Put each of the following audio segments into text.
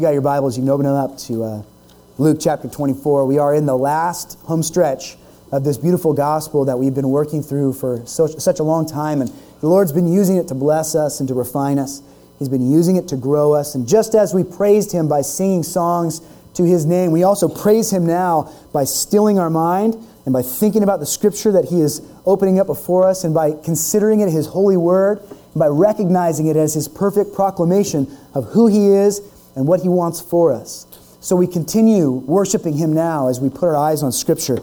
you got your Bibles, you can open them up to uh, Luke chapter 24. We are in the last home stretch of this beautiful gospel that we've been working through for such a long time. And the Lord's been using it to bless us and to refine us. He's been using it to grow us. And just as we praised Him by singing songs to His name, we also praise Him now by stilling our mind and by thinking about the scripture that He is opening up before us and by considering it His holy word and by recognizing it as His perfect proclamation of who He is and what He wants for us. So we continue worshiping Him now as we put our eyes on Scripture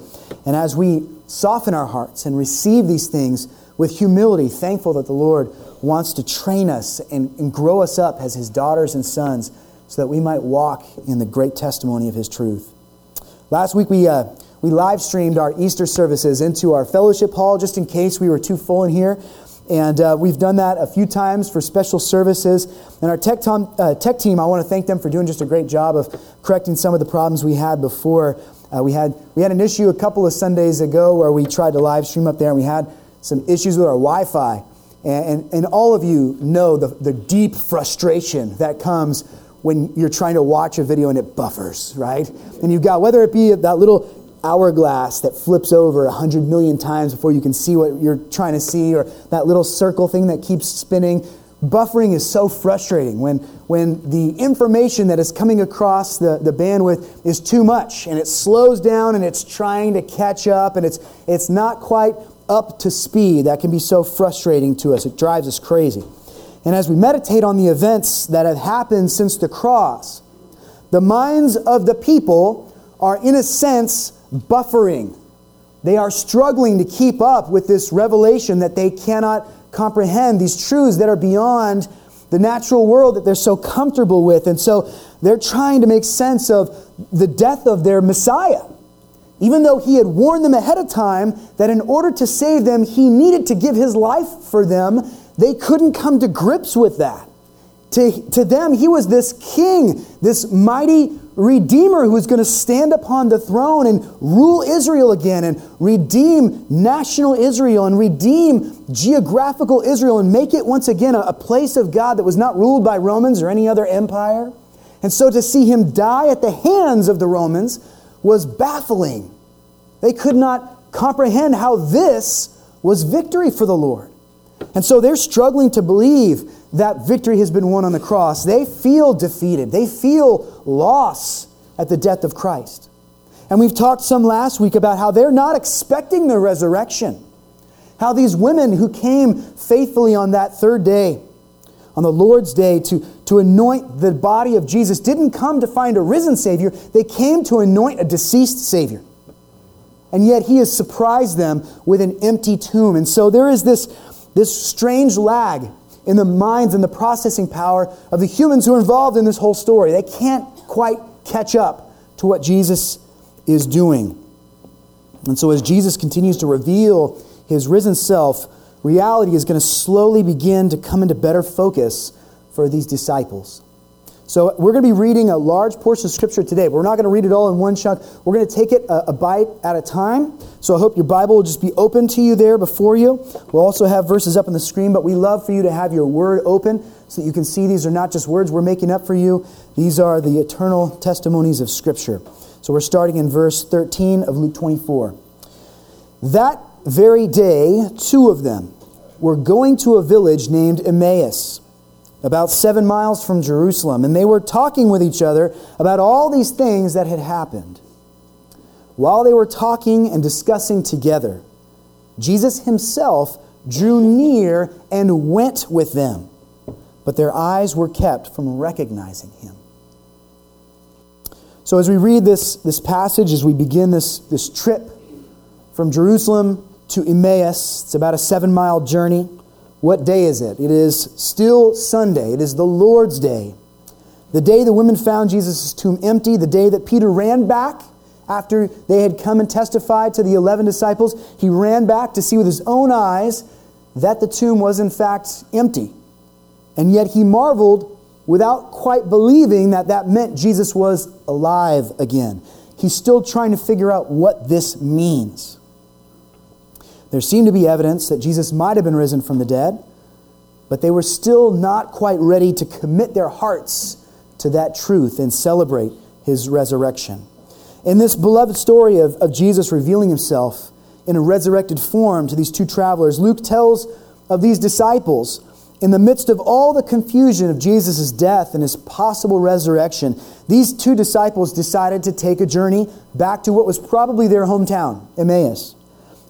and as we soften our hearts and receive these things with humility, thankful that the Lord wants to train us and, and grow us up as His daughters and sons so that we might walk in the great testimony of His truth. Last week we, uh, we live streamed our Easter services into our fellowship hall just in case we were too full in here. And uh, we've done that a few times for special services. And our tech, tom, uh, tech team, I want to thank them for doing just a great job of correcting some of the problems we had before. Uh, we, had, we had an issue a couple of Sundays ago where we tried to live stream up there and we had some issues with our Wi Fi. And, and, and, all of you know the, the deep frustration that comes when you're trying to watch a video and it buffers, right? And you've got, whether it be that little hourglass that flips over a hundred million times before you can see what you're trying to see, or that little circle thing that keeps spinning. Buffering is so frustrating when, when the information that is coming across the, the bandwidth is too much and it slows down and it's trying to catch up and it's, it's not quite up to speed. That can be so frustrating to us. It drives us crazy. And as we meditate on the events that have happened since the cross, the minds of the people are, in a sense, buffering. They are struggling to keep up with this revelation that they cannot comprehend, these truths that are beyond the natural world that they're so comfortable with. And so they're trying to make sense of the death of their Messiah. Even though he had warned them ahead of time that in order to save them, he needed to give his life for them, they couldn't come to grips with that. To, to them, he was this king, this mighty redeemer who is going to stand upon the throne and rule Israel again and redeem national Israel and redeem geographical Israel and make it once again a, a place of God that was not ruled by Romans or any other empire. And so to see him die at the hands of the Romans was baffling. They could not comprehend how this was victory for the Lord. And so they're struggling to believe that victory has been won on the cross. They feel defeated, they feel loss at the death of Christ. And we've talked some last week about how they're not expecting the resurrection. How these women who came faithfully on that third day, on the Lord's day, to, to anoint the body of Jesus, didn't come to find a risen Savior, they came to anoint a deceased Savior. And yet he has surprised them with an empty tomb. And so there is this, this strange lag in the minds and the processing power of the humans who are involved in this whole story. They can't quite catch up to what Jesus is doing. And so, as Jesus continues to reveal his risen self, reality is going to slowly begin to come into better focus for these disciples. So we're going to be reading a large portion of Scripture today, we're not going to read it all in one chunk. We're going to take it a, a, bite at a time. So I hope your Bible will just be open to you there before you. We'll also have verses up on the screen, but we love for you to have your Word open so that you can see these are not just words we're making up for you. These are the eternal testimonies of Scripture. So we're starting in verse 13 of Luke 24. That very day, two of them were going to a village named Emmaus about seven miles from Jerusalem, and they were talking with each other about all these things that had happened. While they were talking and discussing together, Jesus himself drew near and went with them, but their eyes were kept from recognizing him. So, as we read this, this passage, as we begin this, this trip from Jerusalem to Emmaus, it's about a seven mile journey. What day is it? It is still Sunday. It is the Lord's day. The day the women found Jesus' tomb empty, the day that Peter ran back after they had come and testified to the 11 disciples, he ran back to see with his own eyes that the tomb was in fact empty. And yet he marveled without quite believing that that meant Jesus was alive again. He's still trying to figure out what this means. There seemed to be evidence that Jesus might have been risen from the dead, but they were still not quite ready to commit their hearts to that truth and celebrate his resurrection. In this beloved story of, of Jesus revealing himself in a resurrected form to these two travelers, Luke tells of these disciples in the midst of all the confusion of Jesus' death and his possible resurrection, these two disciples decided to take a journey back to what was probably their hometown, Emmaus.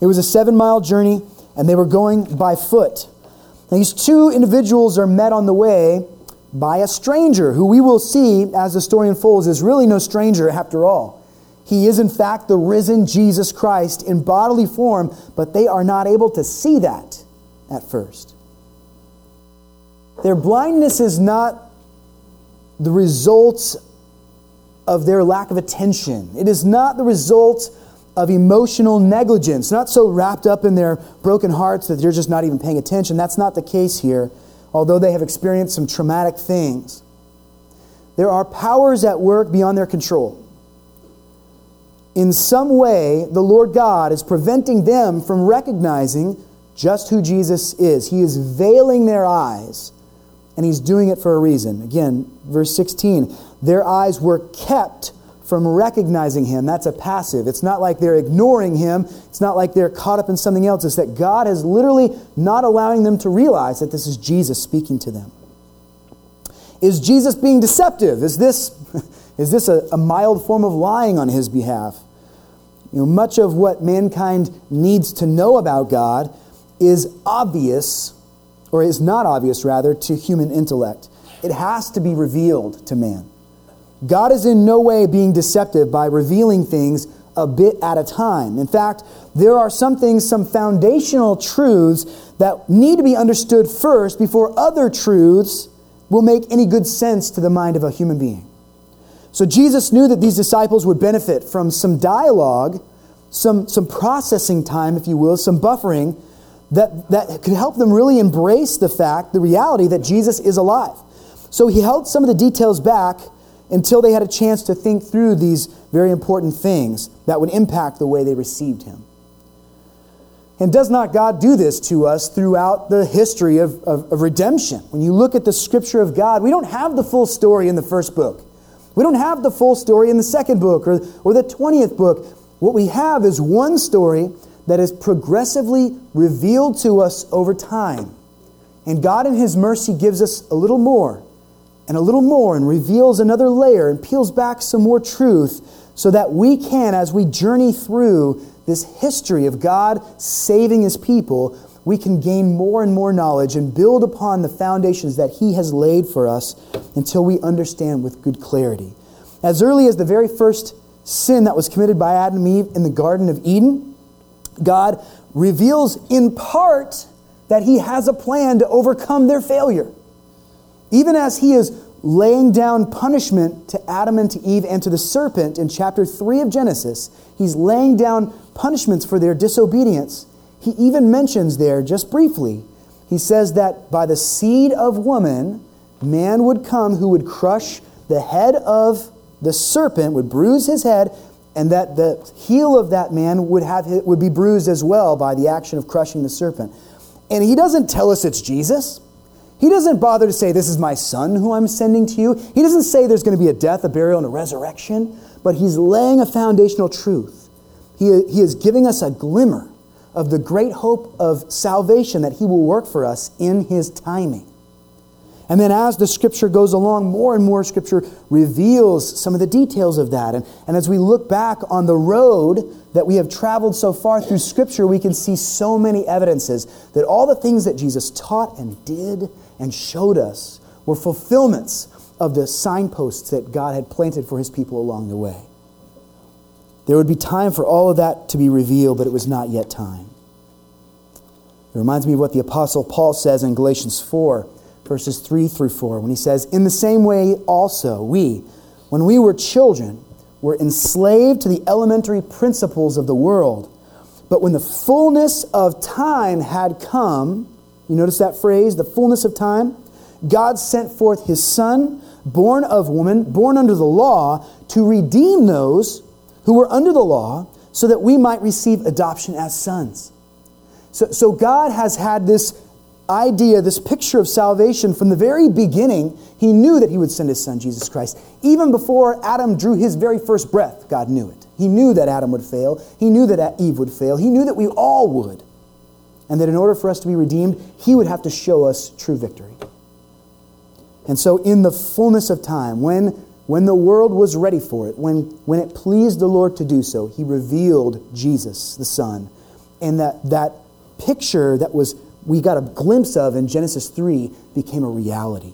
It was a seven mile journey, and they were going by foot. These two individuals are met on the way by a stranger who we will see as the story unfolds is really no stranger after all. He is, in fact, the risen Jesus Christ in bodily form, but they are not able to see that at first. Their blindness is not the result of their lack of attention. It is not the result of emotional negligence, not so wrapped up in their broken hearts that they're just not even paying attention. That's not the case here, although they have experienced some traumatic things. There are powers at work beyond their control. In some way, the Lord God is preventing them from recognizing just who Jesus is. He is veiling their eyes and he's doing it for a reason. Again, verse 16, their eyes were kept from recognizing him. That's a passive. It's not like they're ignoring him. It's not like they're caught up in something else. It's that God is literally not allowing them to realize that this is Jesus speaking to them. Is Jesus being deceptive? Is this, is this a, a mild form of lying on his behalf? You know, much of what mankind needs to know about God is obvious or is not obvious rather, to human intellect. It has to be revealed to man. God is in no way being deceptive by revealing things a bit at a time. In fact, there are some things, some foundational truths that need to be understood first before other truths will make any good sense to the mind of a human being. So Jesus knew that these disciples would benefit from some dialogue, some, some processing time, if you will, some buffering that, that could help them really embrace the fact, the reality that Jesus is alive. So he held some of the details back until they had a chance to think through these very important things that would impact the way they received him. And does not God do this to us throughout the history of, of, of, redemption? When you look at the scripture of God, we don't have the full story in the first book. We don't have the full story in the second book or, or the 20th book. What we have is one story that is progressively revealed to us over time. And God, in His mercy, gives us a little more and a little more and reveals another layer and peels back some more truth so that we can, as we journey through this history of God saving His people, we can gain more and more knowledge and build upon the foundations that He has laid for us until we understand with good clarity. As early as the very first sin that was committed by Adam and Eve in the Garden of Eden, God reveals in part that He has a plan to overcome their failure. Even as He is laying down punishment to Adam and to Eve and to the serpent in chapter 3 of Genesis, He's laying down punishments for their disobedience. He even mentions there, just briefly, he says that by the seed of woman, man would come who would crush the head of the serpent, would bruise his head, and that the heel of that man would, have, would be bruised as well by the action of crushing the serpent. And he doesn't tell us it's Jesus. He doesn't bother to say, This is my son who I'm sending to you. He doesn't say there's going to be a death, a burial, and a resurrection, but he's laying a foundational truth. He, he is giving us a glimmer of the great hope of salvation that he will work for us in his timing. And then as the scripture goes along, more and more scripture reveals some of the details of that. And, and as we look back on the road that we have traveled so far through scripture, we can see so many evidences that all the things that Jesus taught and did and showed us were fulfillments of the signposts that God had planted for his people along the way. There would be time for all of that to be revealed, but it was not yet time. It reminds me of what the Apostle Paul says in Galatians 4 verses 3 through 4, when he says, In the same way also, we, when we were children, were enslaved to the elementary principles of the world. But when the fullness of time had come, you notice that phrase, the fullness of time? God sent forth his Son, born of woman, born under the law, to redeem those who were under the law, so that we might receive adoption as sons. So, so God has had this idea, this picture of salvation from the very beginning, he knew that he would send his son, Jesus Christ. Even before Adam drew his very first breath, God knew it. He knew that Adam would fail. He knew that Eve would fail. He knew that we all would. And that in order for us to be redeemed, he would have to show us true victory. And so, in the fullness of time, when, when the world was ready for it, when, when it pleased the Lord to do so, he revealed Jesus, the Son. And that, that picture that was we got a glimpse of in Genesis 3 became a reality.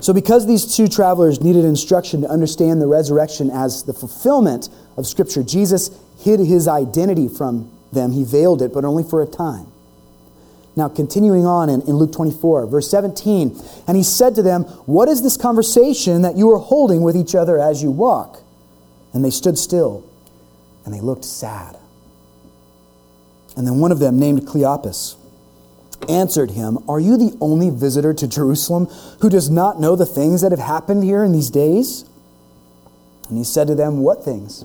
So, because these two travelers needed instruction to understand the resurrection as the fulfillment of Scripture, Jesus hid his identity from them. He veiled it, but only for a time. Now, continuing on in, in, Luke 24, verse 17, and he said to them, What is this conversation that you are holding with each other as you walk? And they stood still, and they looked sad. And then one of them, named Cleopas, answered him, Are you the only visitor to Jerusalem who does not know the things that have happened here in these days? And he said to them, What things?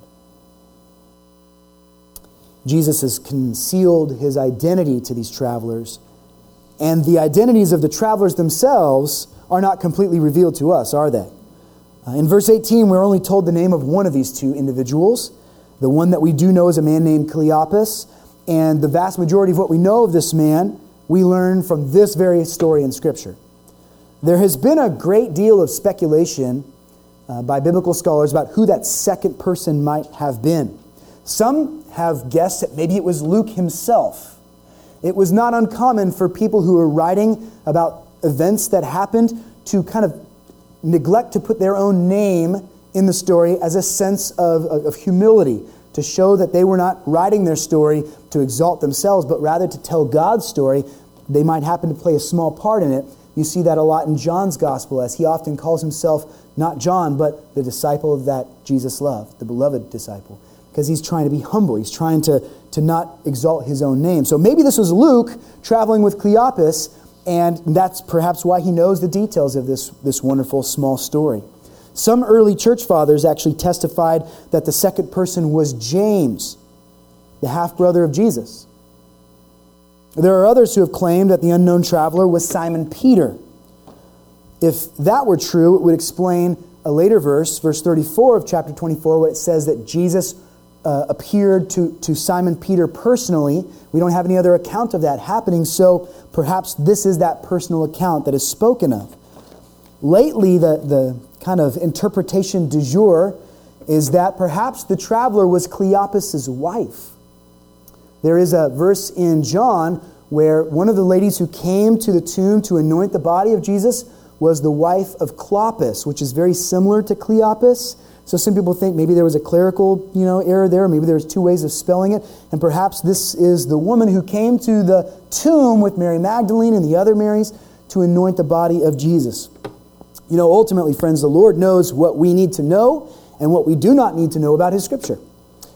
Jesus has concealed his identity to these travelers, and the identities of the travelers themselves are not completely revealed to us, are they? Uh, in verse 18, we're only told the name of one of these two individuals. The one that we do know is a man named Cleopas, and the vast majority of what we know of this man we learn from this very story in Scripture. There has been a great deal of speculation uh, by biblical scholars about who that second person might have been. Some have guessed that maybe it was Luke himself. It was not uncommon for people who were writing about events that happened to kind of neglect to put their own name in the story as a sense of, of, humility, to show that they were not writing their story to exalt themselves, but rather to tell God's story. They might happen to play a small part in it. You see that a lot in John's gospel, as he often calls himself not John, but the disciple that Jesus loved, the beloved disciple because he's trying to be humble. He's trying to, to not exalt his own name. So maybe this was Luke traveling with Cleopas, and that's perhaps why he knows the details of this, this wonderful small story. Some early church fathers actually testified that the second person was James, the half brother of Jesus. There are others who have claimed that the unknown traveler was Simon Peter. If that were true, it would explain a later verse, verse 34 of chapter 24, where it says that Jesus uh, appeared to, to Simon Peter personally. We don't have any other account of that happening, so perhaps this is that personal account that is spoken of. Lately, the, the kind of interpretation du jour is that perhaps the traveler was Cleopas' wife. There is a verse in John where one of the ladies who came to the tomb to anoint the body of Jesus was the wife of Clopas, which is very similar to Cleopas. So some people think maybe there was a clerical, you know, error there. Maybe there's two ways of spelling it. And perhaps this is the woman who came to the tomb with Mary Magdalene and the other Marys to anoint the body of Jesus. You know, ultimately, friends, the Lord knows what we need to know and what we do not need to know about His Scripture.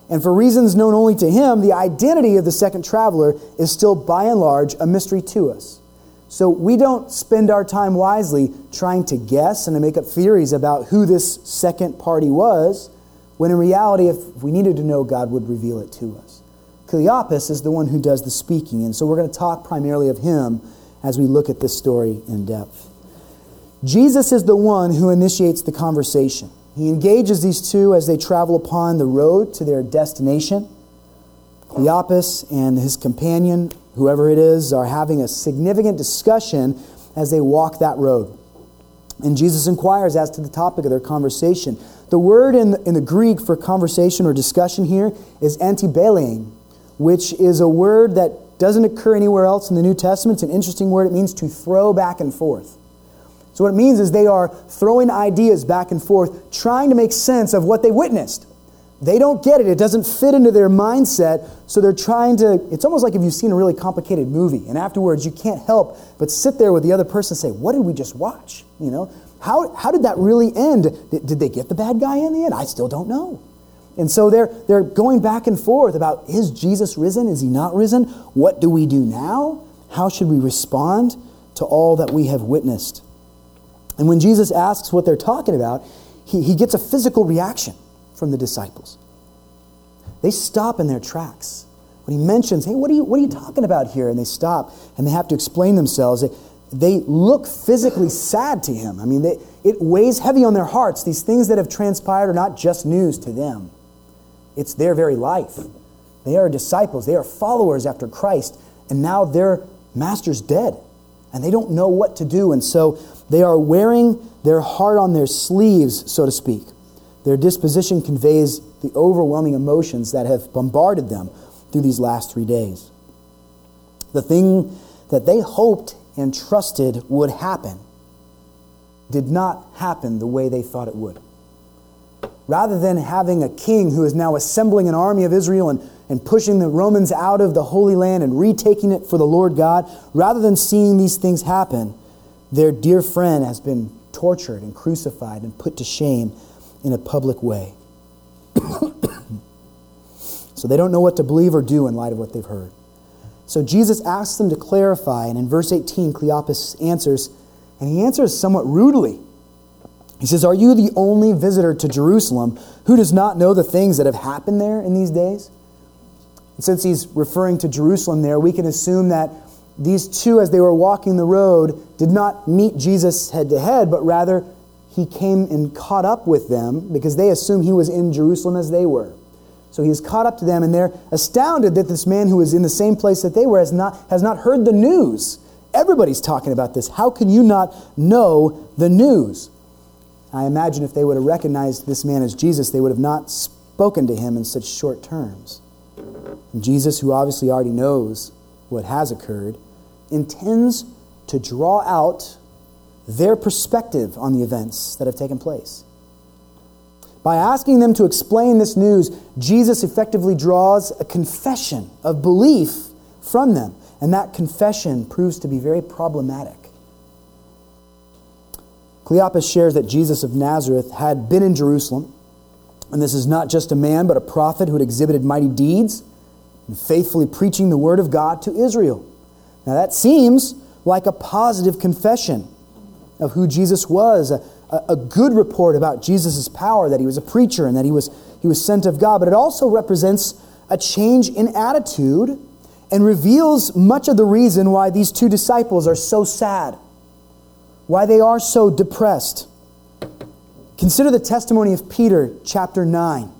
And for reasons known only to Him, the identity of the second traveler is still by and large a mystery to us. So we don't spend our time wisely trying to guess and to make up theories about who this second party was, when in reality, if we needed to know, God would reveal it to us. Cleopas is the one who does the speaking, and so we're going to talk primarily of him as we look at this story in depth. Jesus is the one who initiates the conversation. He engages these two as they travel upon the road to their destination. Cleopas and his companion whoever it is, are having a significant discussion as they walk that road. And Jesus inquires as to the topic of their conversation. The word in the, in the Greek for conversation or discussion here is antibelein, which is a word that doesn't occur anywhere else in the New Testament. It's an interesting word. It means to throw back and forth. So, what it means is they are throwing ideas back and forth, trying to make sense of what they witnessed. They don't get it. It doesn't fit into their mindset. So they're trying to, it's almost like if you've seen a really complicated movie and afterwards you can't help but sit there with the other person and say, What did we just watch? You know, how, how did that really end? Did, they get the bad guy in the end? I still don't know. And so they're, they're going back and forth about is Jesus risen? Is he not risen? What do we do now? How should we respond to all that we have witnessed? And when Jesus asks what they're talking about, he, he gets a physical reaction from the disciples. They stop in their tracks. When he mentions, hey, what are you, what are you talking about here? And they stop and they have to explain themselves. They, they look physically sad to him. I mean, they, it weighs heavy on their hearts. These things that have transpired are not just news to them, it's their very life. They are disciples, they are followers after Christ, and now their master's dead, and they don't know what to do. And so they are wearing their heart on their sleeves, so to speak. Their disposition conveys the overwhelming emotions that have bombarded them through these last three days. The thing that they hoped and trusted would happen did not happen the way they thought it would. Rather than having a king who is now assembling an army of Israel and, and pushing the Romans out of the Holy Land and retaking it for the Lord God, rather than seeing these things happen, their dear friend has been tortured and crucified and put to shame in a public way. so they don't know what to believe or do in light of what they've heard. So Jesus asks them to clarify, and in verse 18, Cleopas answers, and he answers somewhat rudely. He says, Are you the only visitor to Jerusalem who does not know the things that have happened there in these days? And since he's referring to Jerusalem there, we can assume that these two, as they were walking the road, did not meet Jesus head to head, but rather he came and caught up with them because they assumed he was in Jerusalem as they were. So he is caught up to them, and they're astounded that this man who is in the same place that they were has not, has not heard the news. Everybody's talking about this. How can you not know the news? I imagine if they would have recognized this man as Jesus, they would have not spoken to him in such short terms. And Jesus, who obviously already knows what has occurred, intends to draw out their perspective on the events that have taken place. By asking them to explain this news, Jesus effectively draws a confession of belief from them, and that confession proves to be very problematic. Cleopas shares that Jesus of Nazareth had been in Jerusalem, and this is not just a man, but a prophet who had exhibited mighty deeds and faithfully preaching the word of God to Israel. Now, that seems like a positive confession of who Jesus was, a, a good report about Jesus' power, that he was a preacher and that he was, he was sent of God, but it also represents a change in attitude and reveals much of the reason why these two disciples are so sad, why they are so depressed. Consider the testimony of Peter, chapter 9,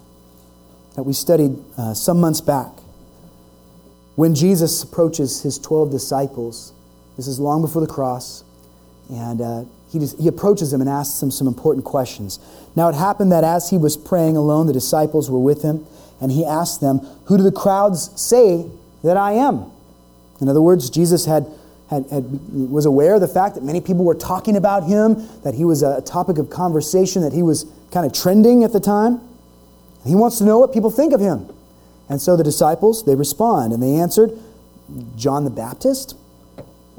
that we studied uh, some months back. When Jesus approaches his 12 disciples, this is long before the cross, and uh, he, just, he approaches them and asks them some important questions. Now, it happened that as he was praying alone, the disciples were with him, and he asked them, Who do the crowds say that I am? In other words, Jesus had, had, had, was aware of the fact that many people were talking about him, that he was a topic of conversation, that he was kind of trending at the time. He wants to know what people think of him. And so the disciples, they respond, and they answered, John the Baptist,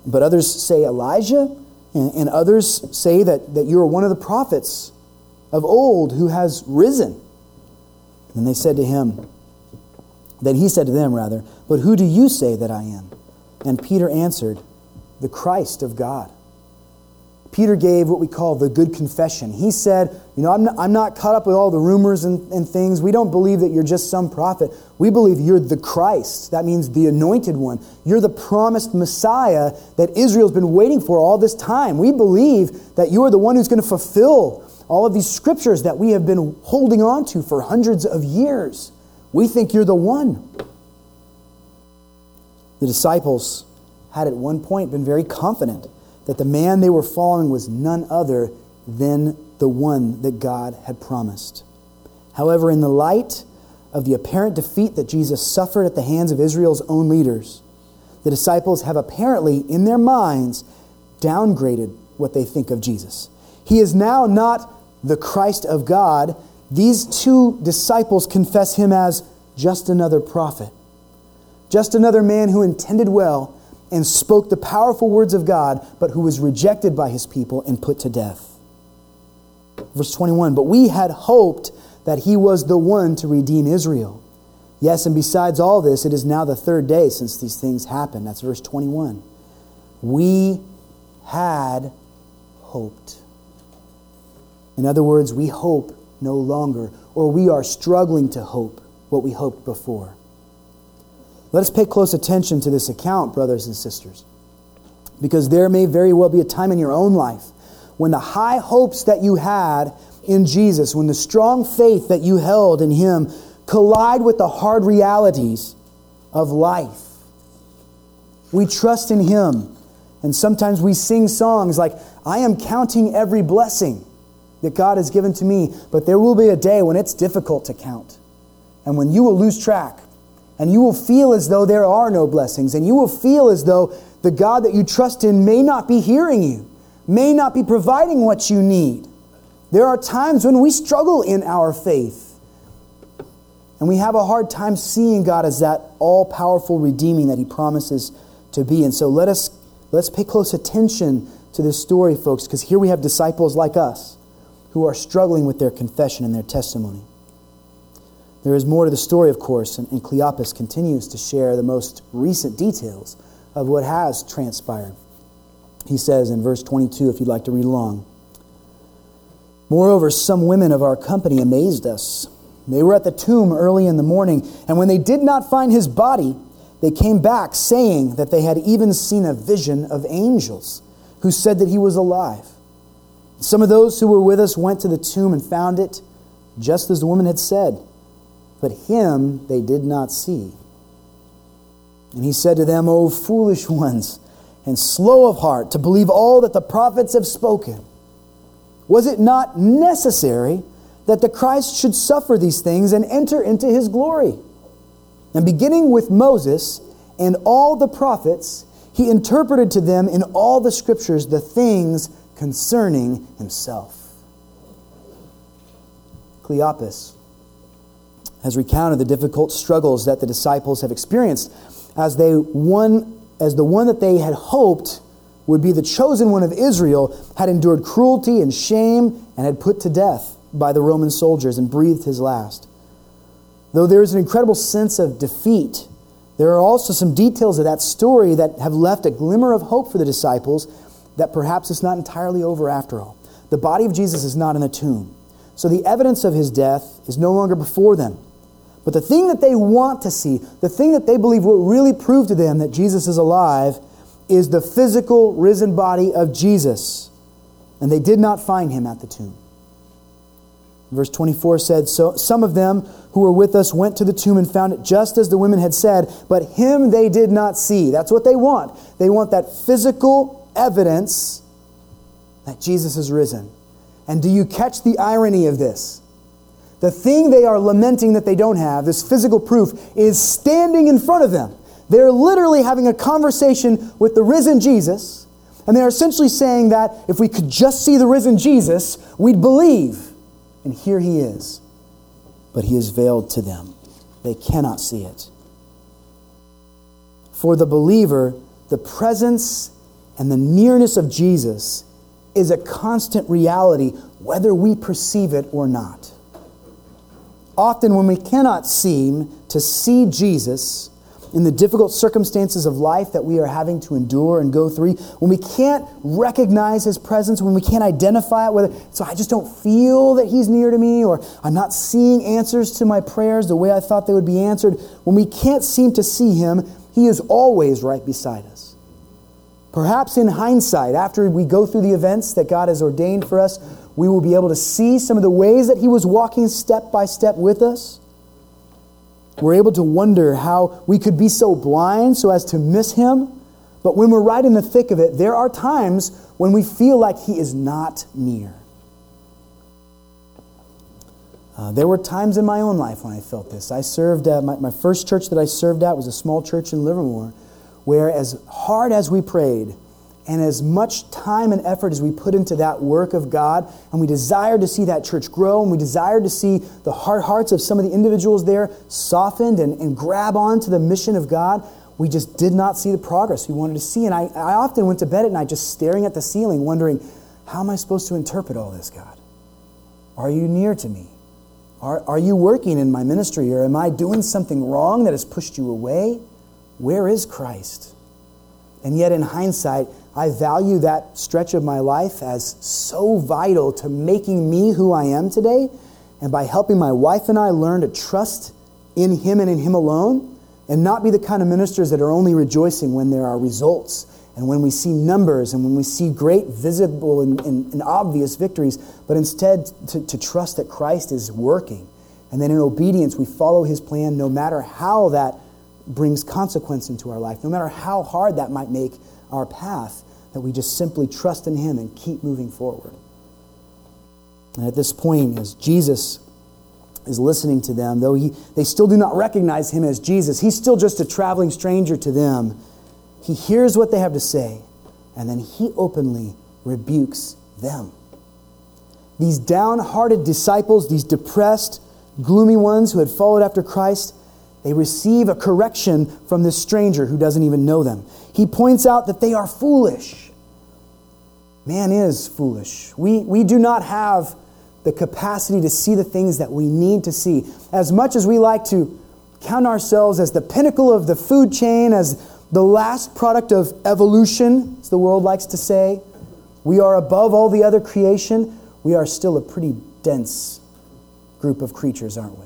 but others say Elijah and, and others say that, that you are one of the prophets of old who has risen. And they said to him, then he said to them, rather, But who do you say that I am? And Peter answered, The Christ of God. Peter gave what we call the good confession. He said, You know, I'm not, I'm not caught up with all the rumors and, and things. We don't believe that you're just some prophet. We believe you're the Christ. That means the anointed one. You're the promised Messiah that Israel's been waiting for all this time. We believe that you are the one who's going to fulfill all of these scriptures that we have been holding on to for hundreds of years. We think you're the one. The disciples had at one point been very confident that the man they were following was none other than the one that God had promised. However, in the light of the apparent defeat that Jesus suffered at the hands of Israel's own leaders, the disciples have apparently, in their minds, downgraded what they think of Jesus. He is now not the Christ of God. These two disciples confess him as just another prophet, just another man who intended well and spoke the powerful words of God, but who was rejected by his people and put to death. Verse 21 But we had hoped that he was the one to redeem Israel. Yes, and besides all this, it is now the third day since these things happened. That's verse 21. We had hoped. In other words, we hope no longer, or we are struggling to hope what we hoped before. Let us pay close attention to this account, brothers and sisters, because there may very well be a time in your own life when the high hopes that you had in Jesus, when the strong faith that you held in Him collide with the hard realities of life. We trust in Him, and sometimes we sing songs like, I am counting every blessing that God has given to me, but there will be a day when it's difficult to count, and when you will lose track, and you will feel as though there are no blessings, and you will feel as though the God that you trust in may not be hearing you, may not be providing what you need. There are times when we struggle in our faith. And we have a hard time seeing God as that all powerful redeeming that He promises to be. And so let us, let's pay close attention to this story, folks, because here we have disciples like us who are struggling with their confession and their testimony. There is more to the story, of course, and, and Cleopas continues to share the most recent details of what has transpired. He says in verse 22, if you'd like to read along Moreover, some women of our company amazed us. They were at the tomb early in the morning, and when they did not find his body, they came back saying that they had even seen a vision of angels who said that he was alive. Some of those who were with us went to the tomb and found it just as the woman had said, but him they did not see. And he said to them, O foolish ones, and slow of heart to believe all that the prophets have spoken. Was it not necessary that the Christ should suffer these things and enter into his glory? And beginning with Moses and all the prophets, he interpreted to them in all the scriptures the things concerning himself. Cleopas has recounted the difficult struggles that the disciples have experienced as they one as the one that they had hoped would be the chosen one of Israel, had endured cruelty and shame and had put to death by the Roman soldiers and breathed his last. Though there is an incredible sense of defeat, there are also some details of that story that have left a glimmer of hope for the disciples that perhaps it's not entirely over after all. The body of Jesus is not in the tomb. So the evidence of his death is no longer before them. But the thing that they want to see, the thing that they believe will really prove to them that Jesus is alive, is the physical risen body of Jesus. And they did not find him at the tomb. Verse 24 said, So some of them who were with us went to the tomb and found it just as the women had said, but him they did not see. That's what they want. They want that physical evidence that Jesus is risen. And do you catch the irony of this? The thing they are lamenting that they don't have, this physical proof, is standing in front of them. They're literally having a conversation with the risen Jesus, and they're essentially saying that if we could just see the risen Jesus, we'd believe. And here he is. But he is veiled to them, they cannot see it. For the believer, the presence and the nearness of Jesus is a constant reality, whether we perceive it or not. Often, when we cannot seem to see Jesus, in the difficult circumstances of life that we are having to endure and go through, when we can't recognize His presence, when we can't identify it, whether so I just don't feel that He's near to me, or I'm not seeing answers to my prayers the way I thought they would be answered, when we can't seem to see Him, He is always right beside us. Perhaps in hindsight, after we go through the events that God has ordained for us, we will be able to see some of the ways that He was walking step by step with us we're able to wonder how we could be so blind so as to miss him. But when we're right in the thick of it, there are times when we feel like he is not near. Uh, there were times in my own life when I felt this. I served at my, my first church that I served at was a small church in Livermore, where as hard as we prayed, and as much time and effort as we put into that work of God, and we desire to see that church grow, and we desire to see the hard hearts of some of the individuals there softened and, and grab on to the mission of God, we just did not see the progress we wanted to see. And I, I often went to bed at night just staring at the ceiling, wondering, how am I supposed to interpret all this, God? Are you near to me? Are, are you working in my ministry, or am I doing something wrong that has pushed you away? Where is Christ? And yet, in hindsight, I value that stretch of my life as so vital to making me who I am today. And by helping my wife and I learn to trust in Him and in Him alone, and not be the kind of ministers that are only rejoicing when there are results and when we see numbers and when we see great visible and, and, and obvious victories, but instead to, to trust that Christ is working. And then in obedience, we follow his plan no matter how that brings consequence into our life, no matter how hard that might make our path, that we just simply trust in him and keep moving forward. And at this point, as Jesus is listening to them, though he, they still do not recognize him as Jesus, he's still just a traveling stranger to them. He hears what they have to say, and then he openly rebukes them. These downhearted disciples, these depressed, gloomy ones who had followed after Christ, they receive a correction from this stranger who doesn't even know them. He points out that they are foolish. Man is foolish. We, we do not have the capacity to see the things that we need to see. As much as we like to count ourselves as the pinnacle of the food chain, as the last product of evolution, as the world likes to say, we are above all the other creation, we are still a pretty dense group of creatures, aren't we?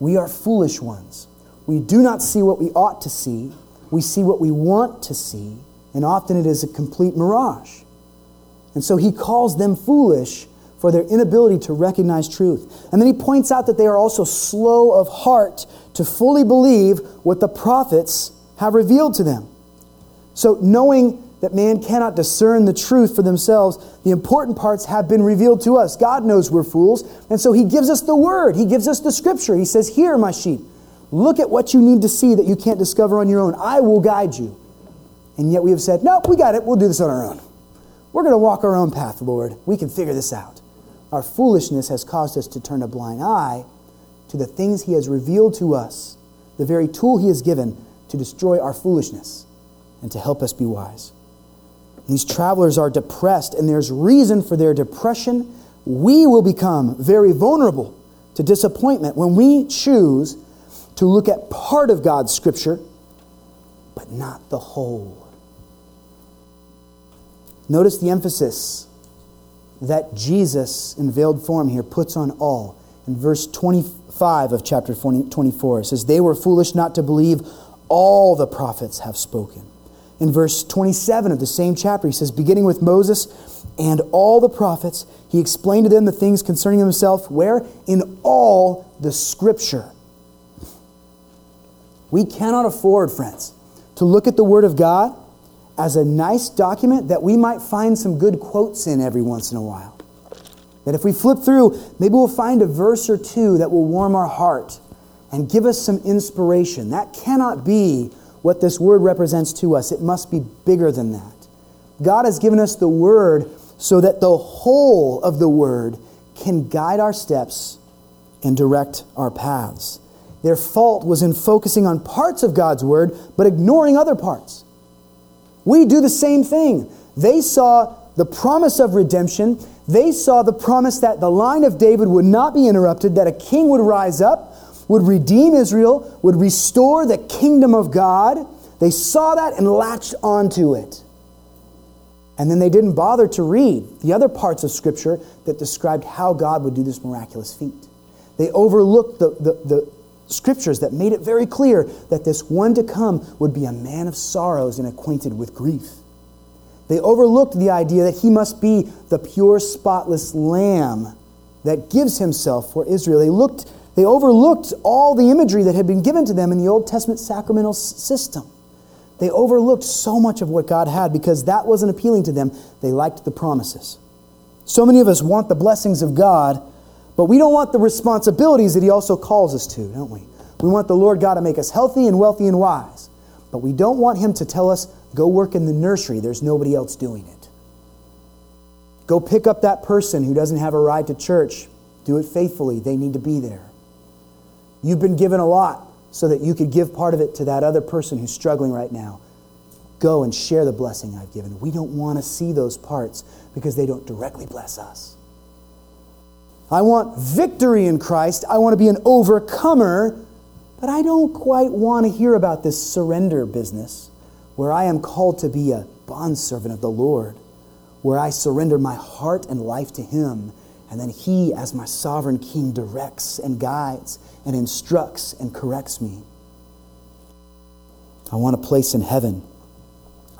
We are foolish ones. We do not see what we ought to see. We see what we want to see, and often it is a complete mirage. And so he calls them foolish for their inability to recognize truth. And then he points out that they are also slow of heart to fully believe what the prophets have revealed to them. So, knowing that man cannot discern the truth for themselves, the important parts have been revealed to us. God knows we're fools, and so He gives us the Word, He gives us the Scripture. He says, Here, my sheep, look at what you need to see that you can't discover on your own. I will guide you. And yet we have said, Nope, we got it. We'll do this on our own. We're going to walk our own path, Lord. We can figure this out. Our foolishness has caused us to turn a blind eye to the things He has revealed to us, the very tool He has given to destroy our foolishness and to help us be wise. These travelers are depressed, and there's reason for their depression. We will become very vulnerable to disappointment when we choose to look at part of God's scripture, but not the whole. Notice the emphasis that Jesus, in veiled form here, puts on all. In verse 25 of chapter 24, it says, They were foolish not to believe all the prophets have spoken. In verse 27 of the same chapter, he says, beginning with Moses and all the prophets, he explained to them the things concerning himself, where? In all the scripture. We cannot afford, friends, to look at the Word of God as a nice document that we might find some good quotes in every once in a while. That if we flip through, maybe we'll find a verse or two that will warm our heart and give us some inspiration. That cannot be what this word represents to us. It must be bigger than that. God has given us the word so that the whole of the word can guide our steps and direct our paths. Their fault was in focusing on parts of God's word, but ignoring other parts. We do the same thing. They saw the promise of redemption. They saw the promise that the line of David would not be interrupted, that a king would rise up, would redeem Israel, would restore the kingdom of God. They saw that and latched onto it. And then they didn't bother to read the other parts of Scripture that described how God would do this miraculous feat. They overlooked the, the, the scriptures that made it very clear that this one to come would be a man of sorrows and acquainted with grief. They overlooked the idea that he must be the pure, spotless lamb that gives himself for Israel. They looked they overlooked all the imagery that had been given to them in the Old Testament sacramental system. They overlooked so much of what God had because that wasn't appealing to them. They liked the promises. So many of us want the blessings of God, but we don't want the responsibilities that He also calls us to, don't we? We want the Lord God to make us healthy and wealthy and wise, but we don't want Him to tell us, go work in the nursery, there's nobody else doing it. Go pick up that person who doesn't have a ride to church, do it faithfully, they need to be there. You've been given a lot so that you could give part of it to that other person who's struggling right now. Go and share the blessing I've given. We don't want to see those parts because they don't directly bless us. I want victory in Christ. I want to be an overcomer. But I don't quite want to hear about this surrender business where I am called to be a bondservant of the Lord, where I surrender my heart and life to Him, and then He, as my sovereign King, directs and guides and instructs and corrects me. I want a place in heaven.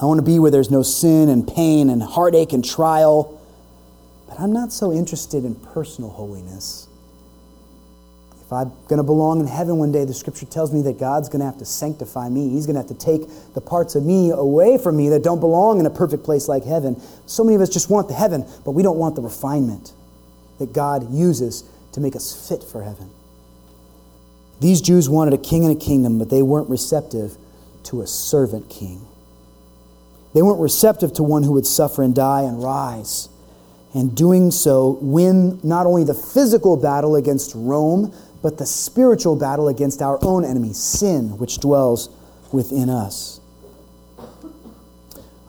I want to be where there's no sin and pain and heartache and trial. But I'm not so interested in personal holiness. If I'm going to belong in heaven one day, the scripture tells me that God's going to have to sanctify me. He's going to have to take the parts of me away from me that don't belong in a perfect place like heaven. So many of us just want the heaven, but we don't want the refinement that God uses to make us fit for heaven. These Jews wanted a king and a kingdom, but they weren't receptive to a servant king. They weren't receptive to one who would suffer and die and rise. And doing so, win not only the physical battle against Rome, but the spiritual battle against our own enemy, sin, which dwells within us.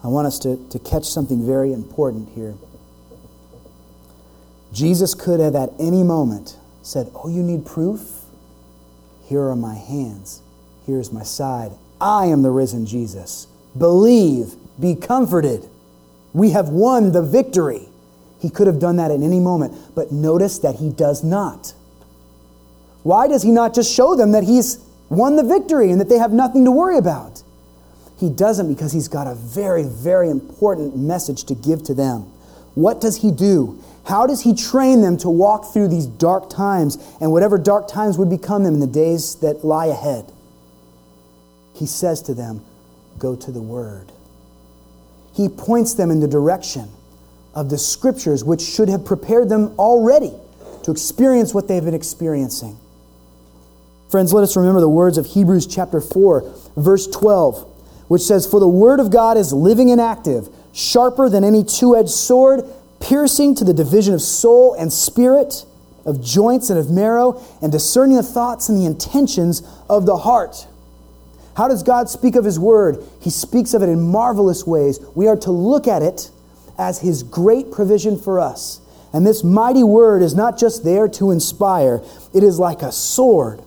I want us to, to catch something very important here. Jesus could have at any moment said, Oh, you need proof? Here are my hands. Here's my side. I am the risen Jesus. Believe, be comforted. We have won the victory. He could have done that at any moment, but notice that he does not. Why does he not just show them that he's won the victory and that they have nothing to worry about? He doesn't because he's got a very, very important message to give to them. What does he do? How does he train them to walk through these dark times and whatever dark times would become them in the days that lie ahead? He says to them, Go to the Word. He points them in the direction of the Scriptures, which should have prepared them already to experience what they've been experiencing. Friends, let us remember the words of Hebrews chapter 4, verse 12, which says, For the word of God is living and active, sharper than any two edged sword, piercing to the division of soul and spirit, of joints and of marrow, and discerning the thoughts and the intentions of the heart. How does God speak of His Word? He speaks of it in marvelous ways. We are to look at it as His great provision for us. And this mighty Word is not just there to inspire, it is like a sword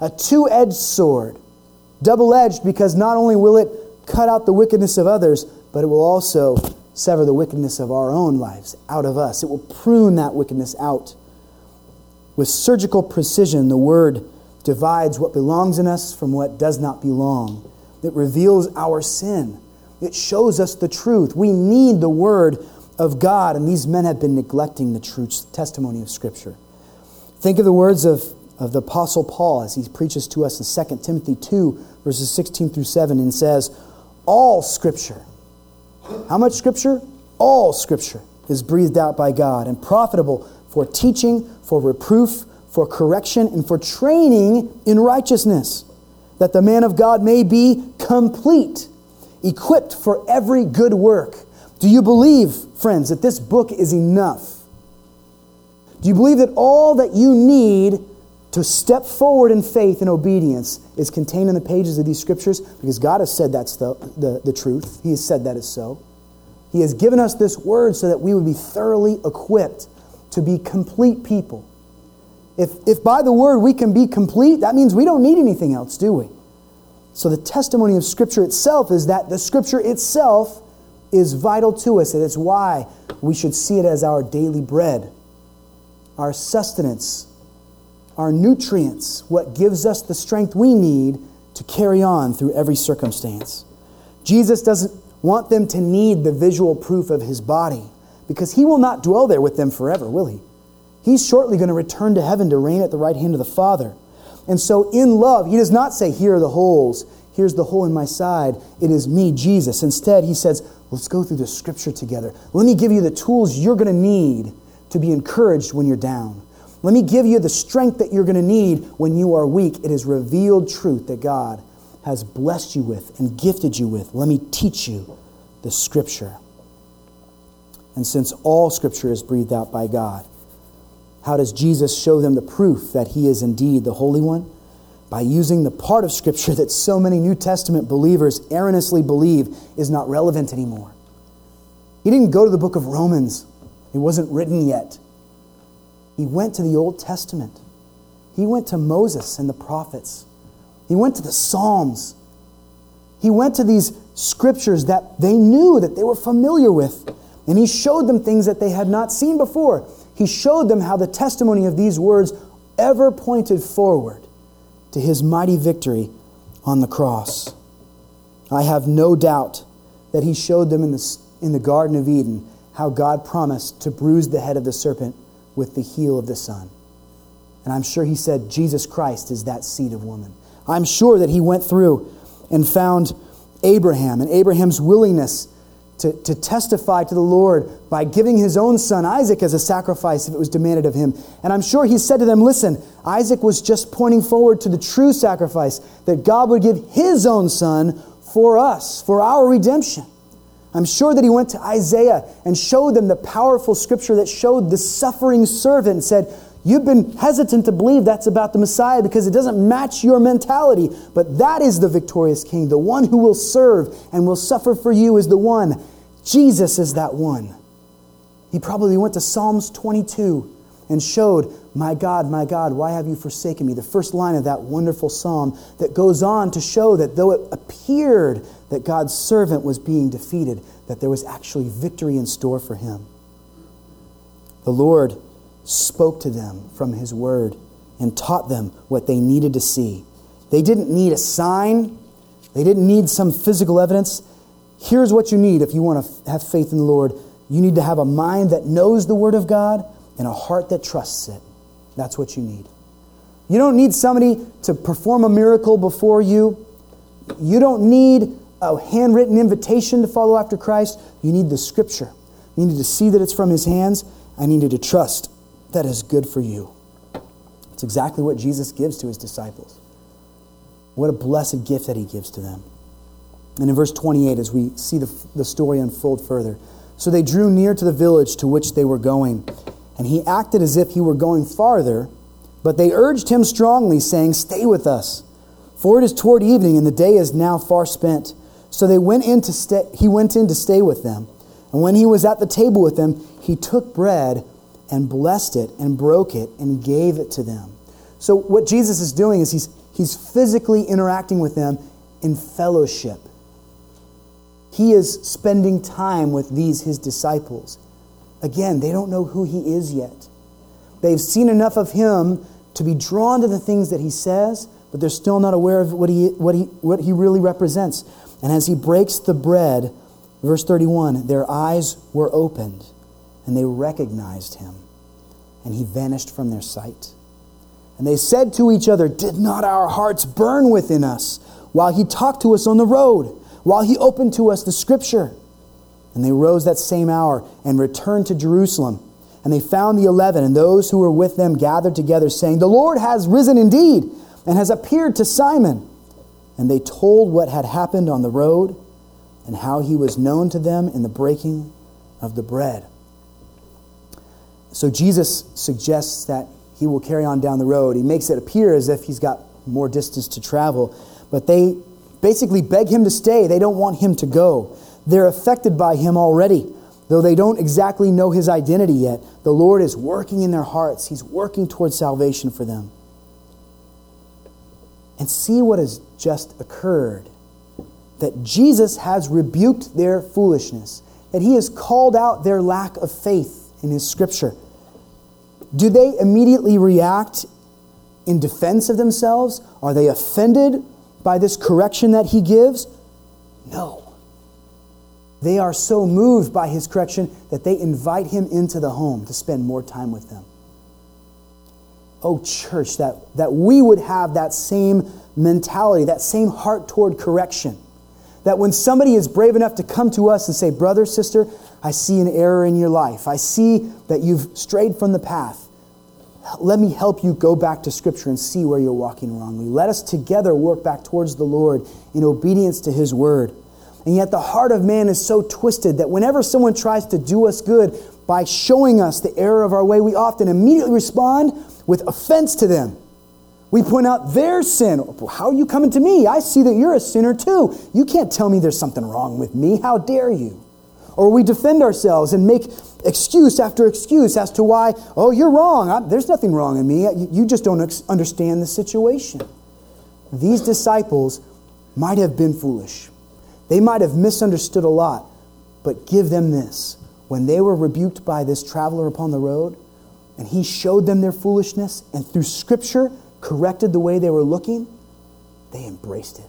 a two edged sword, double edged because not only will it cut out the wickedness of others, but it will also sever the wickedness of our own lives out of us. It will prune that wickedness out. With surgical precision, the word divides what belongs in us from what does not belong. It reveals our sin. It shows us the truth. We need the word of God, and these men have been neglecting the true testimony of Scripture. Think of the words of of the Apostle Paul as he preaches to us in 2 Timothy 2, verses 16 through 7, and says, All Scripture. How much Scripture? All Scripture is breathed out by God and profitable for teaching, for reproof, for correction, and for training in righteousness, that the man of God may be complete, equipped for every good work. Do you believe, friends, that this book is enough? Do you believe that all that you need to step forward in faith and obedience is contained in the pages of these scriptures because God has said that's the, the, the truth. He has said that is so. He has given us this word so that we would be thoroughly equipped to be complete people. If, if by the word we can be complete, that means we don't need anything else, do we? So the testimony of Scripture itself is that the Scripture itself is vital to us, and it's why we should see it as our daily bread, our sustenance, our nutrients, what gives us the strength we need to carry on through every circumstance. Jesus doesn't want them to need the visual proof of his body because he will not dwell there with them forever, will he? He's shortly going to return to heaven to reign at the right hand of the Father. And so, in love, he does not say, Here are the holes. Here's the hole in my side. It is me, Jesus. Instead, he says, Let's go through the scripture together. Let me give you the tools you're going to need to be encouraged when you're down. Let me give you the strength that you're going to need when you are weak. It is revealed truth that God has blessed you with and gifted you with. Let me teach you the Scripture. And since all Scripture is breathed out by God, how does Jesus show them the proof that He is indeed the Holy One? By using the part of Scripture that so many New Testament believers erroneously believe is not relevant anymore. He didn't go to the book of Romans, it wasn't written yet. He went to the Old Testament. He went to Moses and the prophets. He went to the Psalms. He went to these scriptures that they knew, that they were familiar with, and he showed them things that they had not seen before. He showed them how the testimony of these words ever pointed forward to his mighty victory on the cross. I have no doubt that he showed them in the, in the Garden of Eden how God promised to bruise the head of the serpent with the heel of the Son. And I'm sure he said, Jesus Christ is that seed of woman. I'm sure that he went through and found Abraham and Abraham's willingness to, to testify to the Lord by giving his own son Isaac as a sacrifice if it was demanded of him. And I'm sure he said to them, Listen, Isaac was just pointing forward to the true sacrifice that God would give his own son for us, for our redemption. I'm sure that he went to Isaiah and showed them the powerful scripture that showed the suffering servant said, You've been hesitant to believe that's about the Messiah because it doesn't match your mentality. But that is the victorious king. The one who will serve and will suffer for you is the one. Jesus is that one. He probably went to Psalms 22 and showed, My God, my God, why have you forsaken me? The first line of that wonderful psalm that goes on to show that though it appeared that God's servant was being defeated, that there was actually victory in store for him. The Lord spoke to them from his word and taught them what they needed to see. They didn't need a sign, they didn't need some physical evidence. Here's what you need if you want to have faith in the Lord you need to have a mind that knows the Word of God and a heart that trusts it. That's what you need. You don't need somebody to perform a miracle before you. You don't need a handwritten invitation to follow after Christ. You need the Scripture. You need to see that it's from His hands. I need to trust that is good for you. It's exactly what Jesus gives to his disciples. What a blessed gift that he gives to them. And in verse 28, as we see the, the story unfold further, so they drew near to the village to which they were going, and he acted as if he were going farther, but they urged him strongly, saying, Stay with us, for it is toward evening, and the day is now far spent. So they went in to stay, he went in to stay with them. And when he was at the table with them, he took bread and blessed it and broke it and gave it to them. So, what Jesus is doing is he's, he's physically interacting with them in fellowship. He is spending time with these, his disciples. Again, they don't know who he is yet. They've seen enough of him to be drawn to the things that he says, but they're still not aware of what he, what he, what he really represents. And as he breaks the bread, verse 31, their eyes were opened and they recognized him, and he vanished from their sight. And they said to each other, Did not our hearts burn within us while he talked to us on the road, while he opened to us the scripture? And they rose that same hour and returned to Jerusalem. And they found the eleven and those who were with them gathered together, saying, The Lord has risen indeed and has appeared to Simon. And they told what had happened on the road and how he was known to them in the breaking of the bread. So Jesus suggests that he will carry on down the road. He makes it appear as if he's got more distance to travel, but they basically beg him to stay. They don't want him to go. They're affected by him already, though they don't exactly know his identity yet. The Lord is working in their hearts, he's working towards salvation for them. And see what has just occurred that Jesus has rebuked their foolishness, that he has called out their lack of faith in his scripture. Do they immediately react in defense of themselves? Are they offended by this correction that he gives? No. They are so moved by his correction that they invite him into the home to spend more time with them. Oh, church, that, that we would have that same mentality, that same heart toward correction. That when somebody is brave enough to come to us and say, Brother, sister, I see an error in your life. I see that you've strayed from the path. Let me help you go back to Scripture and see where you're walking wrongly. Let us together work back towards the Lord in obedience to His word. And yet, the heart of man is so twisted that whenever someone tries to do us good by showing us the error of our way, we often immediately respond with offense to them. We point out their sin. How are you coming to me? I see that you're a sinner too. You can't tell me there's something wrong with me. How dare you? Or we defend ourselves and make excuse after excuse as to why, oh, you're wrong. I, there's nothing wrong in me. You, just don't ex- understand the situation. These disciples might have been foolish. They might have misunderstood a lot, but give them this. When they were rebuked by this traveler upon the road, and he showed them their foolishness, and through Scripture corrected the way they were looking, they embraced it.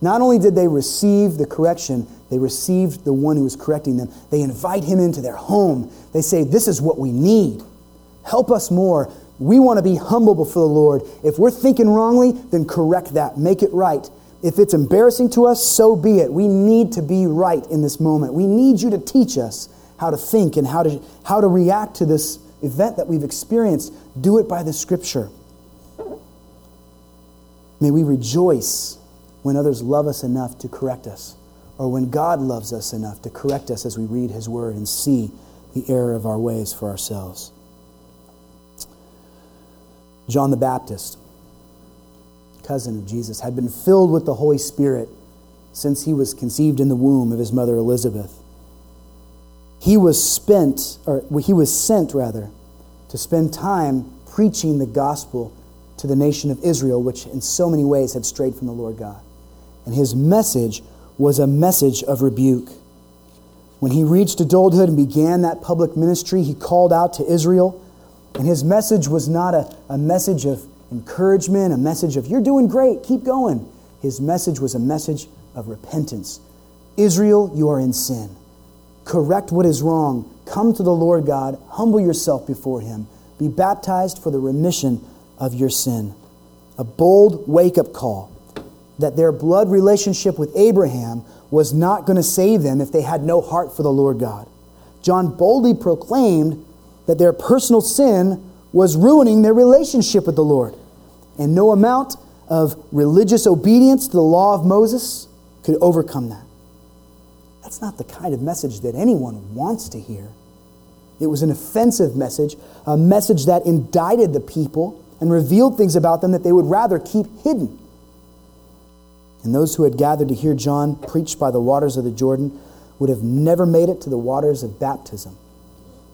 Not only did they receive the correction, they received the one who was correcting them. They invite him into their home. They say, This is what we need. Help us more. We want to be humble before the Lord. If we're thinking wrongly, then correct that. Make it right. If it's embarrassing to us, so be it. We need to be right in this moment. We need you to teach us how to think and how to, how to react to this event that we've experienced. Do it by the scripture. May we rejoice when others love us enough to correct us, or when God loves us enough to correct us as we read His Word and see the error of our ways for ourselves. John the Baptist, cousin of Jesus, had been filled with the Holy Spirit since he was conceived in the womb of his mother Elizabeth. He was spent, or he was sent rather, to spend time preaching the gospel to the nation of Israel, which in so many ways had strayed from the Lord God. And his message was a message of rebuke. When he reached adulthood and began that public ministry, he called out to Israel. And his message was not a, a message of encouragement, a message of, you're doing great, keep going. His message was a message of repentance. Israel, you are in sin. Correct what is wrong. Come to the Lord God. Humble yourself before him. Be baptized for the remission of your sin. A bold wake up call that their blood relationship with Abraham was not going to save them if they had no heart for the Lord God. John boldly proclaimed that their personal sin was ruining their relationship with the Lord. And no amount of religious obedience to the law of Moses could overcome that. That's not the kind of message that anyone wants to hear. It was an offensive message, a message that indicted the people and revealed things about them that they would rather keep hidden. And those who had gathered to hear John preach by the waters of the Jordan would have never made it to the waters of baptism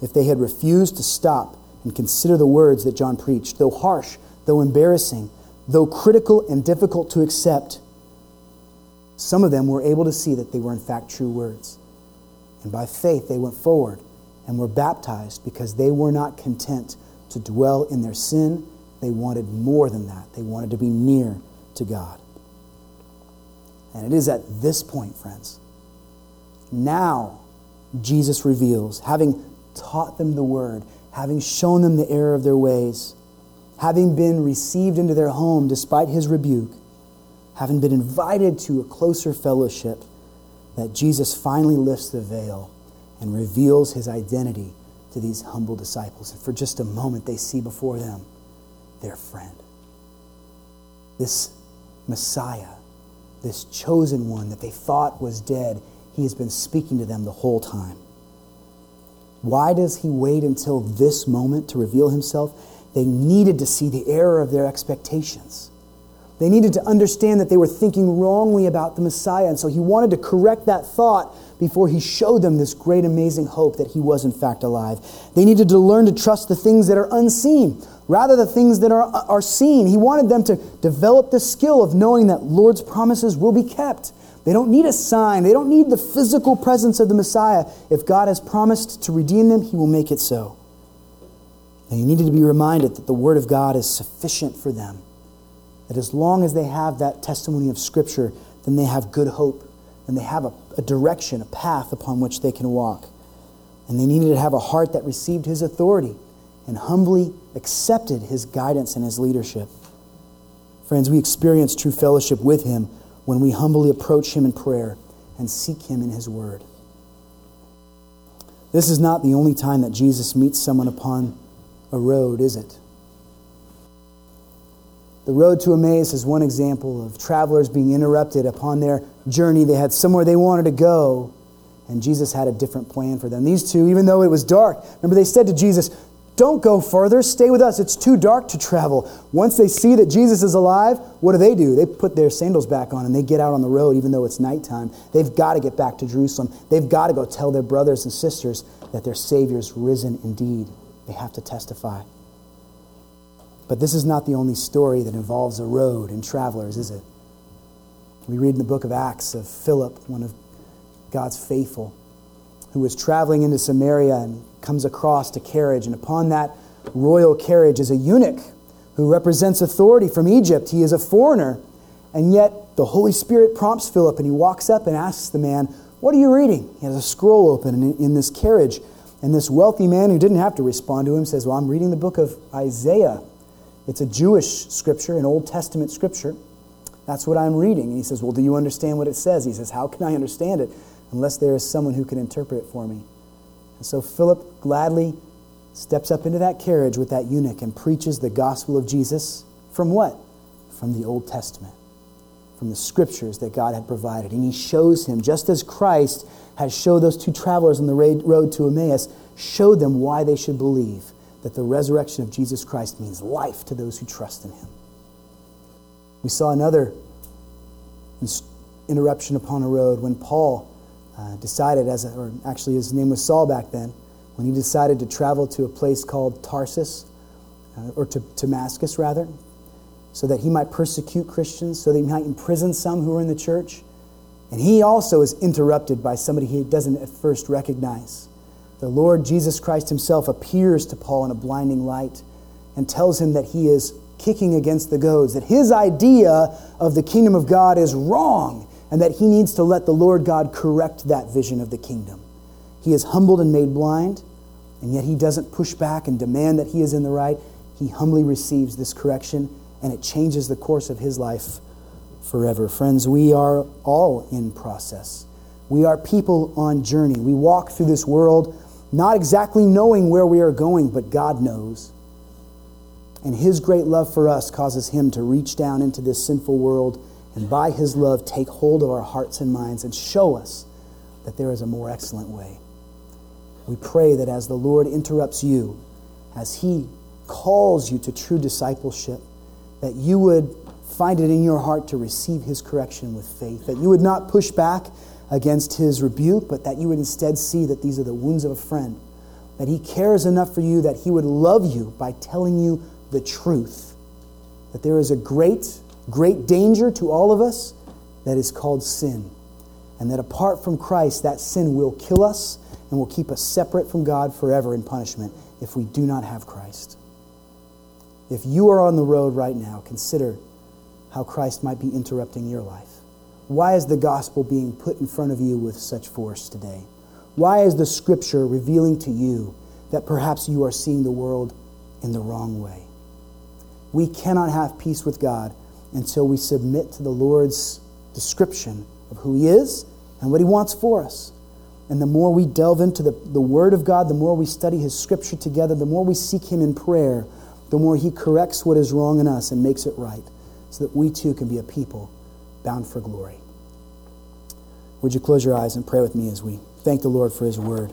if they had refused to stop and consider the words that John preached. Though harsh, though embarrassing, though critical and difficult to accept, some of them were able to see that they were in fact true words. And by faith, they went forward and were baptized because they were not content to dwell in their sin they wanted more than that. They wanted to be near to God. And it is at this point, friends, now Jesus reveals, having taught them the word, having shown them the error of their ways, having been received into their home despite his rebuke, having been invited to a closer fellowship, that Jesus finally lifts the veil and reveals his identity to these humble disciples. And for just a moment, they see before them their friend. This Messiah, this chosen one that they thought was dead, he has been speaking to them the whole time. Why does he wait until this moment to reveal himself? They needed to see the error of their expectations. They needed to understand that they were thinking wrongly about the Messiah, and so he wanted to correct that thought before he showed them this great, amazing hope that he was, in fact, alive. They needed to learn to trust the things that are unseen, rather the things that are, are seen. He wanted them to develop the skill of knowing that Lord's promises will be kept. They don't need a sign. They don't need the physical presence of the Messiah. If God has promised to redeem them, he will make it so. He needed to be reminded that the Word of God is sufficient for them. That as long as they have that testimony of Scripture, then they have good hope. And they have a, a direction, a path upon which they can walk. And they needed to have a heart that received his authority and humbly accepted his guidance and his leadership. Friends, we experience true fellowship with him when we humbly approach him in prayer and seek him in his word. This is not the only time that Jesus meets someone upon a road, is it? The road to Emmaus is one example of travelers being interrupted upon their journey. They had somewhere they wanted to go, and Jesus had a different plan for them. These two, even though it was dark, remember they said to Jesus, Don't go further. Stay with us. It's too dark to travel. Once they see that Jesus is alive, what do they do? They put their sandals back on and they get out on the road, even though it's nighttime. They've got to get back to Jerusalem. They've got to go tell their brothers and sisters that their Savior's risen indeed. They have to testify. But this is not the only story that involves a road and travelers, is it? We read in the book of Acts of Philip, one of God's faithful, who was traveling into Samaria and comes across a carriage. And upon that royal carriage is a eunuch who represents authority from Egypt. He is a foreigner. And yet the Holy Spirit prompts Philip, and he walks up and asks the man, What are you reading? He has a scroll open in, in this carriage. And this wealthy man who didn't have to respond to him says, Well, I'm reading the book of Isaiah. It's a Jewish scripture, an Old Testament scripture. That's what I'm reading. And he says, Well, do you understand what it says? He says, How can I understand it? Unless there is someone who can interpret it for me. And so Philip gladly steps up into that carriage with that eunuch and preaches the gospel of Jesus from what? From the Old Testament, from the scriptures that God had provided. And he shows him, just as Christ has showed those two travelers on the road to Emmaus, showed them why they should believe that the resurrection of Jesus Christ means life to those who trust in him. We saw another interruption upon a road when Paul uh, decided, as a, or actually his name was Saul back then, when he decided to travel to a place called Tarsus, uh, or to Damascus rather, so that he might persecute Christians, so that he might imprison some who were in the church. And he also is interrupted by somebody he doesn't at first recognize. The Lord Jesus Christ himself appears to Paul in a blinding light and tells him that he is kicking against the goads, that his idea of the kingdom of God is wrong and that he needs to let the Lord God correct that vision of the kingdom. He is humbled and made blind, and yet he doesn't push back and demand that he is in the right. He humbly receives this correction, and it changes the course of his life forever. Friends, we are all in process. We are people on journey. We walk through this world not exactly knowing where we are going, but God knows. And his great love for us causes him to reach down into this sinful world and by his love take hold of our hearts and minds and show us that there is a more excellent way. We pray that as the Lord interrupts you, as he calls you to true discipleship, that you would find it in your heart to receive his correction with faith, that you would not push back against his rebuke, but that you would instead see that these are the wounds of a friend, that he cares enough for you that he would love you by telling you the truth, that there is a great great danger to all of us that is called sin. And that apart from Christ, that sin will kill us and will keep us separate from God forever in punishment if we do not have Christ. If you are on the road right now, consider how Christ might be interrupting your life. Why is the gospel being put in front of you with such force today? Why is the scripture revealing to you that perhaps you are seeing the world in the wrong way? We cannot have peace with God until we submit to the Lord's description of who He is and what He wants for us. And the more we delve into the, the Word of God, the more we study His Scripture together, the more we seek Him in prayer, the more He corrects what is wrong in us and makes it right, so that we too can be a people bound for glory. Would you close your eyes and pray with me as we thank the Lord for His Word?